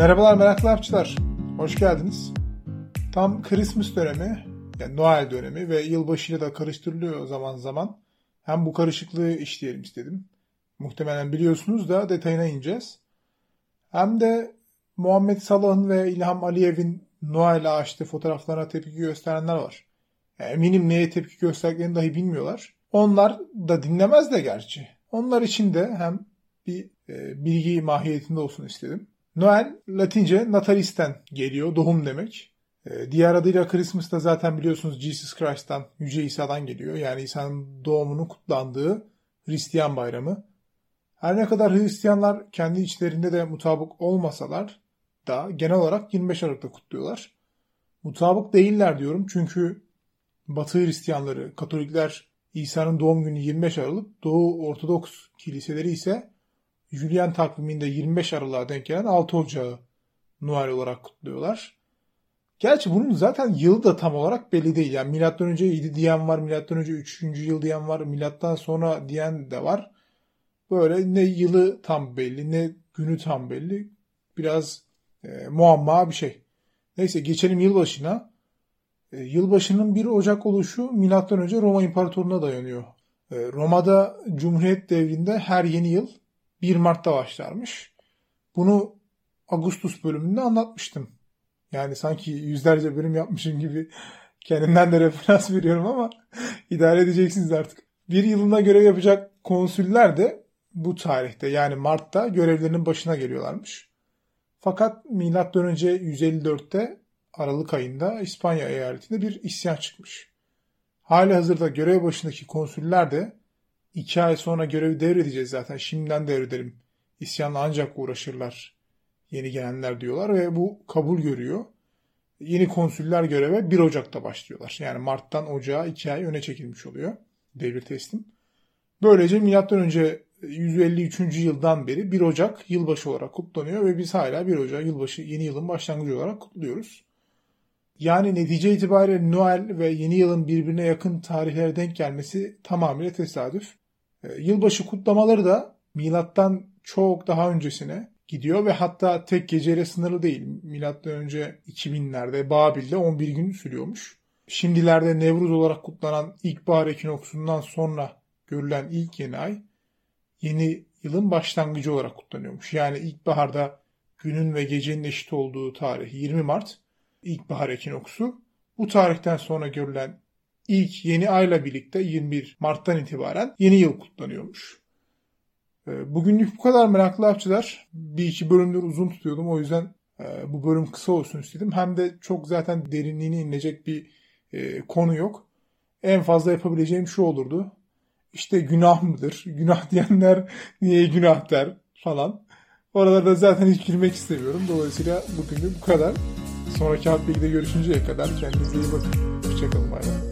Merhabalar meraklı hapçılar. Hoş geldiniz. Tam Christmas dönemi, yani Noel dönemi ve yılbaşıyla da karıştırılıyor zaman zaman. Hem bu karışıklığı işleyelim istedim. Muhtemelen biliyorsunuz da detayına ineceğiz. Hem de Muhammed Salah'ın ve İlham Aliyev'in Noel ağaçta fotoğraflarına tepki gösterenler var. Yani eminim neye tepki gösterdiklerini dahi bilmiyorlar. Onlar da dinlemez de gerçi. Onlar için de hem bir e, bilgi mahiyetinde olsun istedim. Noel Latince Natalis'ten geliyor. Doğum demek. E, diğer adıyla Christmas da zaten biliyorsunuz Jesus Christ'tan, Yüce İsa'dan geliyor. Yani İsa'nın doğumunu kutlandığı Hristiyan bayramı. Her ne kadar Hristiyanlar kendi içlerinde de mutabık olmasalar da genel olarak 25 Aralık'ta kutluyorlar. Mutabık değiller diyorum çünkü Batı Hristiyanları, Katolikler İsa'nın doğum günü 25 Aralık, Doğu Ortodoks kiliseleri ise Julian takviminde 25 Aralık'a denk gelen 6 Ocağı Noel olarak kutluyorlar. Gerçi bunun zaten yılı da tam olarak belli değil. Yani milattan önce 7 diyen var, milattan önce 3. yıl diyen var, milattan sonra diyen de var. Böyle ne yılı tam belli, ne günü tam belli. Biraz e, muamma bir şey. Neyse geçelim yılbaşına. E, yılbaşının 1 Ocak oluşu milattan önce Roma İmparatorluğu'na dayanıyor. E, Roma'da Cumhuriyet devrinde her yeni yıl 1 Mart'ta başlarmış. Bunu Ağustos bölümünde anlatmıştım. Yani sanki yüzlerce bölüm yapmışım gibi kendimden de referans veriyorum ama idare edeceksiniz artık. Bir yılına görev yapacak konsüller de bu tarihte yani Mart'ta görevlerinin başına geliyorlarmış. Fakat M.Ö. 154'te Aralık ayında İspanya eyaletinde bir isyan çıkmış. Hali hazırda görev başındaki konsüller de iki ay sonra görevi devredeceğiz zaten şimdiden devredelim. İsyanla ancak uğraşırlar yeni gelenler diyorlar ve bu kabul görüyor. Yeni konsüller göreve 1 Ocak'ta başlıyorlar. Yani Mart'tan Ocağa 2 ay öne çekilmiş oluyor devir teslim. Böylece M.Ö. 153. yıldan beri 1 Ocak yılbaşı olarak kutlanıyor ve biz hala 1 Ocak yılbaşı yeni yılın başlangıcı olarak kutluyoruz. Yani netice itibariyle Noel ve yeni yılın birbirine yakın tarihlere denk gelmesi tamamıyla tesadüf. E, yılbaşı kutlamaları da milattan çok daha öncesine gidiyor ve hatta tek geceyle sınırlı değil. Milattan önce 2000'lerde Babil'de 11 gün sürüyormuş. Şimdilerde Nevruz olarak kutlanan ilkbahar ekinoksundan sonra görülen ilk yeni ay yeni yılın başlangıcı olarak kutlanıyormuş. Yani ilkbaharda günün ve gecenin eşit olduğu tarih 20 Mart ilkbahar ekinoksu. Bu tarihten sonra görülen ilk yeni ayla birlikte 21 Mart'tan itibaren yeni yıl kutlanıyormuş. Ee, bugünlük bu kadar meraklı avcılar. Bir iki bölümleri uzun tutuyordum o yüzden e, bu bölüm kısa olsun istedim. Hem de çok zaten derinliğine inecek bir e, konu yok. En fazla yapabileceğim şu olurdu. İşte günah mıdır? Günah diyenler niye günah der falan. Oralarda zaten hiç girmek istemiyorum. Dolayısıyla bugünlük bu kadar. Sonraki hafta görüşünceye kadar kendinize iyi bakın. Hoşçakalın. Bay bay.